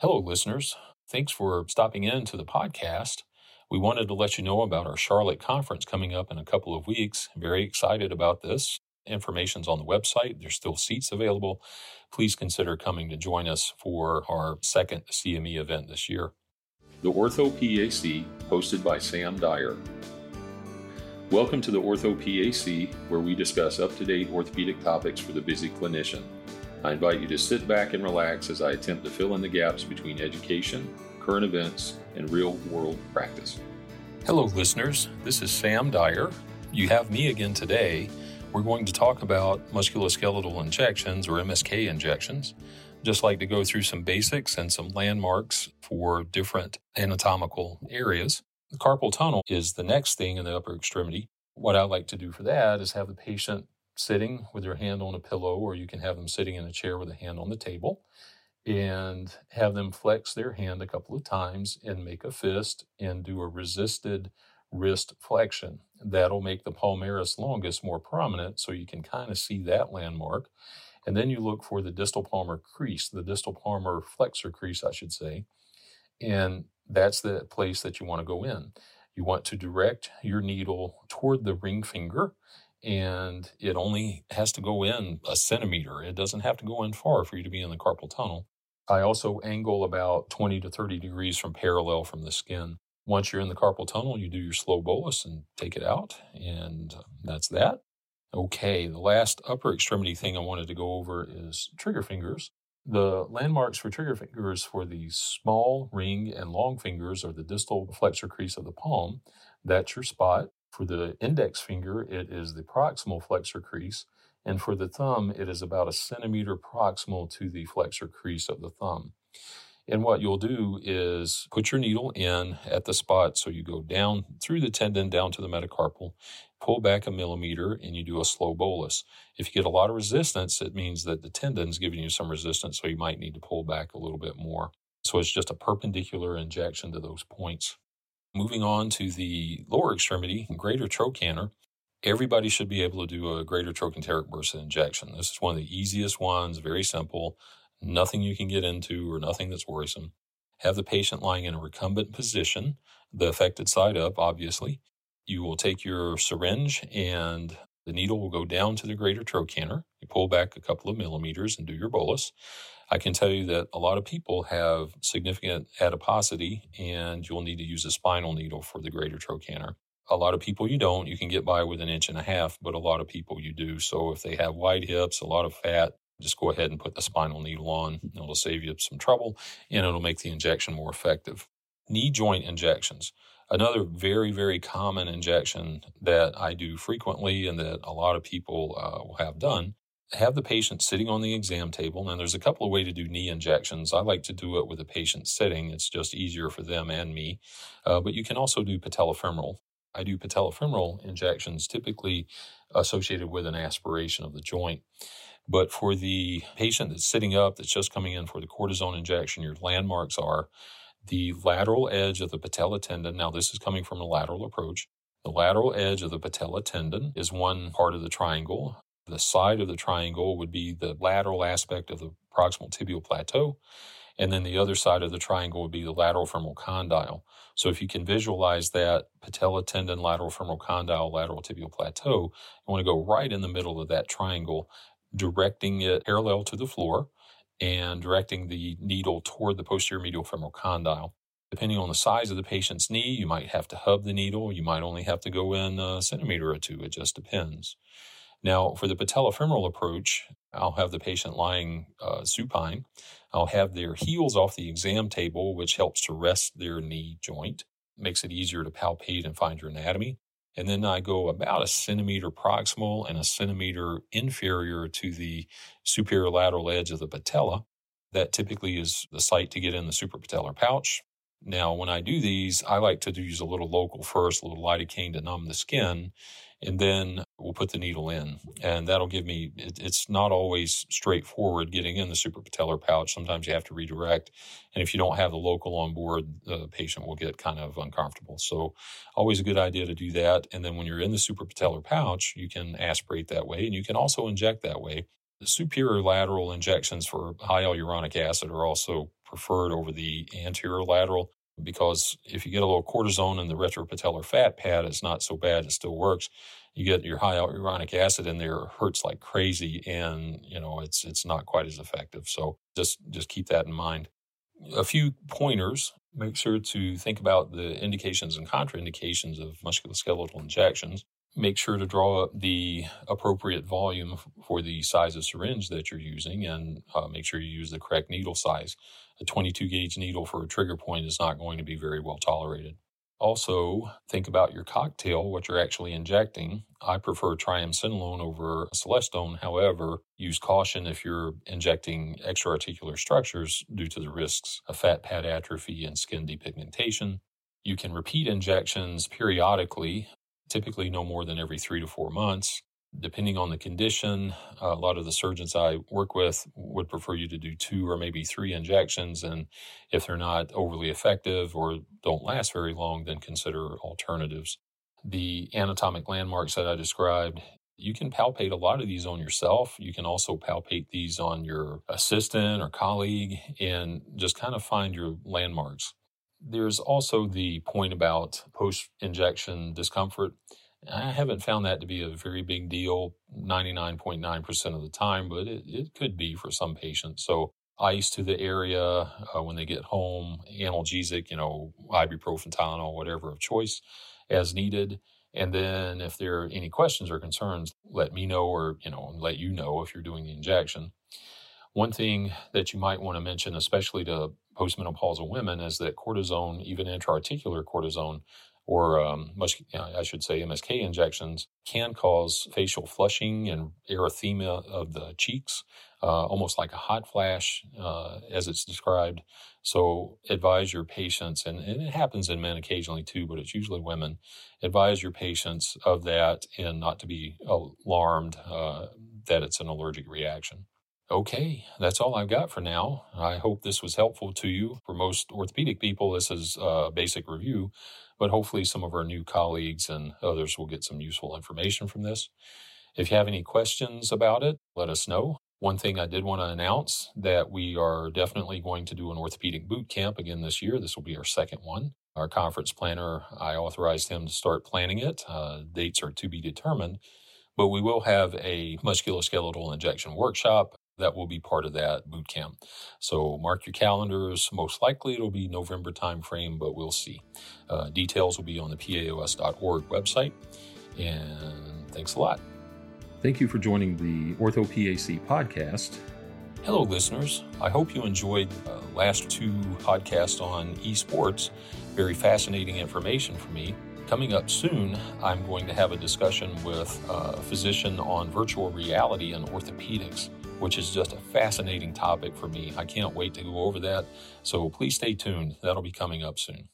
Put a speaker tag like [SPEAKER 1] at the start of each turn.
[SPEAKER 1] Hello, listeners. Thanks for stopping in to the podcast. We wanted to let you know about our Charlotte conference coming up in a couple of weeks. Very excited about this. Information's on the website. There's still seats available. Please consider coming to join us for our second CME event this year. The Ortho PAC, hosted by Sam Dyer. Welcome to the Ortho PAC, where we discuss up to date orthopedic topics for the busy clinician. I invite you to sit back and relax as I attempt to fill in the gaps between education, current events, and real world practice. Hello, listeners. This is Sam Dyer. You have me again today. We're going to talk about musculoskeletal injections or MSK injections. Just like to go through some basics and some landmarks for different anatomical areas. The carpal tunnel is the next thing in the upper extremity. What I like to do for that is have the patient sitting with your hand on a pillow, or you can have them sitting in a chair with a hand on the table and have them flex their hand a couple of times and make a fist and do a resisted wrist flexion. That'll make the palmaris longus more prominent so you can kind of see that landmark. And then you look for the distal palmar crease, the distal palmar flexor crease, I should say. And that's the place that you want to go in. You want to direct your needle toward the ring finger and it only has to go in a centimeter. It doesn't have to go in far for you to be in the carpal tunnel. I also angle about 20 to 30 degrees from parallel from the skin. Once you're in the carpal tunnel, you do your slow bolus and take it out, and um, that's that. Okay, the last upper extremity thing I wanted to go over is trigger fingers. The landmarks for trigger fingers for the small, ring, and long fingers are the distal flexor crease of the palm. That's your spot. For the index finger, it is the proximal flexor crease, and for the thumb, it is about a centimeter proximal to the flexor crease of the thumb. And what you'll do is put your needle in at the spot. So you go down through the tendon down to the metacarpal, pull back a millimeter, and you do a slow bolus. If you get a lot of resistance, it means that the tendon's giving you some resistance, so you might need to pull back a little bit more. So it's just a perpendicular injection to those points. Moving on to the lower extremity, greater trochanter. Everybody should be able to do a greater trochanteric bursa injection. This is one of the easiest ones, very simple, nothing you can get into or nothing that's worrisome. Have the patient lying in a recumbent position, the affected side up, obviously. You will take your syringe and the needle will go down to the greater trochanter. You pull back a couple of millimeters and do your bolus. I can tell you that a lot of people have significant adiposity and you'll need to use a spinal needle for the greater trochanter. A lot of people you don't. You can get by with an inch and a half, but a lot of people you do. So if they have wide hips, a lot of fat, just go ahead and put the spinal needle on. It'll save you some trouble and it'll make the injection more effective. Knee joint injections. Another very, very common injection that I do frequently and that a lot of people uh, will have done have the patient sitting on the exam table. And there's a couple of ways to do knee injections. I like to do it with the patient sitting. It's just easier for them and me. Uh, but you can also do patellofemoral. I do patellofemoral injections typically associated with an aspiration of the joint. But for the patient that's sitting up, that's just coming in for the cortisone injection, your landmarks are the lateral edge of the patella tendon. Now, this is coming from a lateral approach. The lateral edge of the patella tendon is one part of the triangle. The side of the triangle would be the lateral aspect of the proximal tibial plateau. And then the other side of the triangle would be the lateral femoral condyle. So if you can visualize that patella tendon, lateral femoral condyle, lateral tibial plateau, you want to go right in the middle of that triangle, directing it parallel to the floor and directing the needle toward the posterior medial femoral condyle. Depending on the size of the patient's knee, you might have to hub the needle. You might only have to go in a centimeter or two. It just depends. Now, for the patellofemoral approach, I'll have the patient lying uh, supine. I'll have their heels off the exam table, which helps to rest their knee joint, makes it easier to palpate and find your anatomy. And then I go about a centimeter proximal and a centimeter inferior to the superior lateral edge of the patella. That typically is the site to get in the suprapatellar pouch. Now, when I do these, I like to use a little local first, a little lidocaine to numb the skin and then we'll put the needle in and that'll give me it, it's not always straightforward getting in the suprapatellar pouch. Sometimes you have to redirect and if you don't have the local on board the patient will get kind of uncomfortable. So always a good idea to do that and then when you're in the suprapatellar pouch you can aspirate that way and you can also inject that way. The superior lateral injections for high hyaluronic acid are also preferred over the anterior lateral because if you get a little cortisone in the retropatellar fat pad, it's not so bad. It still works. You get your hyaluronic acid in there, it hurts like crazy, and you know it's it's not quite as effective. So just just keep that in mind. A few pointers. Make sure to think about the indications and contraindications of musculoskeletal injections make sure to draw up the appropriate volume for the size of syringe that you're using and uh, make sure you use the correct needle size. A 22 gauge needle for a trigger point is not going to be very well tolerated. Also, think about your cocktail, what you're actually injecting. I prefer triamcinolone over celestone. However, use caution if you're injecting extraarticular structures due to the risks of fat pad atrophy and skin depigmentation. You can repeat injections periodically typically no more than every three to four months. Depending on the condition, uh, a lot of the surgeons I work with would prefer you to do two or maybe three injections. And if they're not overly effective or don't last very long, then consider alternatives. The anatomic landmarks that I described, you can palpate a lot of these on yourself. You can also palpate these on your assistant or colleague and just kind of find your landmarks. There's also the point about post injection discomfort. I haven't found that to be a very big deal 99.9% of the time, but it, it could be for some patients. So, ice to the area uh, when they get home, analgesic, you know, ibuprofen, Tylenol, whatever of choice as needed. And then if there are any questions or concerns, let me know or, you know, let you know if you're doing the injection. One thing that you might want to mention, especially to postmenopausal women is that cortisone, even intraarticular cortisone, or um, much, I should say MSK injections, can cause facial flushing and erythema of the cheeks, uh, almost like a hot flash, uh, as it's described. So advise your patients, and, and, it happens in men occasionally too, but it's usually women. Advise your patients of that and not to be alarmed uh, that it's an allergic reaction. Okay, that's all I've got for now. I hope this was helpful to you. For most orthopedic people, this is a basic review, but hopefully some of our new colleagues and others will get some useful information from this. If you have any questions about it, let us know. One thing I did want to announce that we are definitely going to do an orthopedic boot camp again this year. This will be our second one. Our conference planner, I authorized him to start planning it. Uh, dates are to be determined, but we will have a musculoskeletal injection workshop that will be part of that boot camp. So mark your calendars. Most likely it'll be November timeframe, but we'll see. Uh, details will be on the PAOS.org website. And thanks a lot. Thank you for joining the Ortho PAC podcast. Hello, listeners. I hope you enjoyed uh, last two podcasts on esports. Very fascinating information for me. Coming up soon, I'm going to have a discussion with a physician on virtual reality and orthopedics which is just a fascinating topic for me. I can't wait to go over that. So please stay tuned. That'll be coming up soon.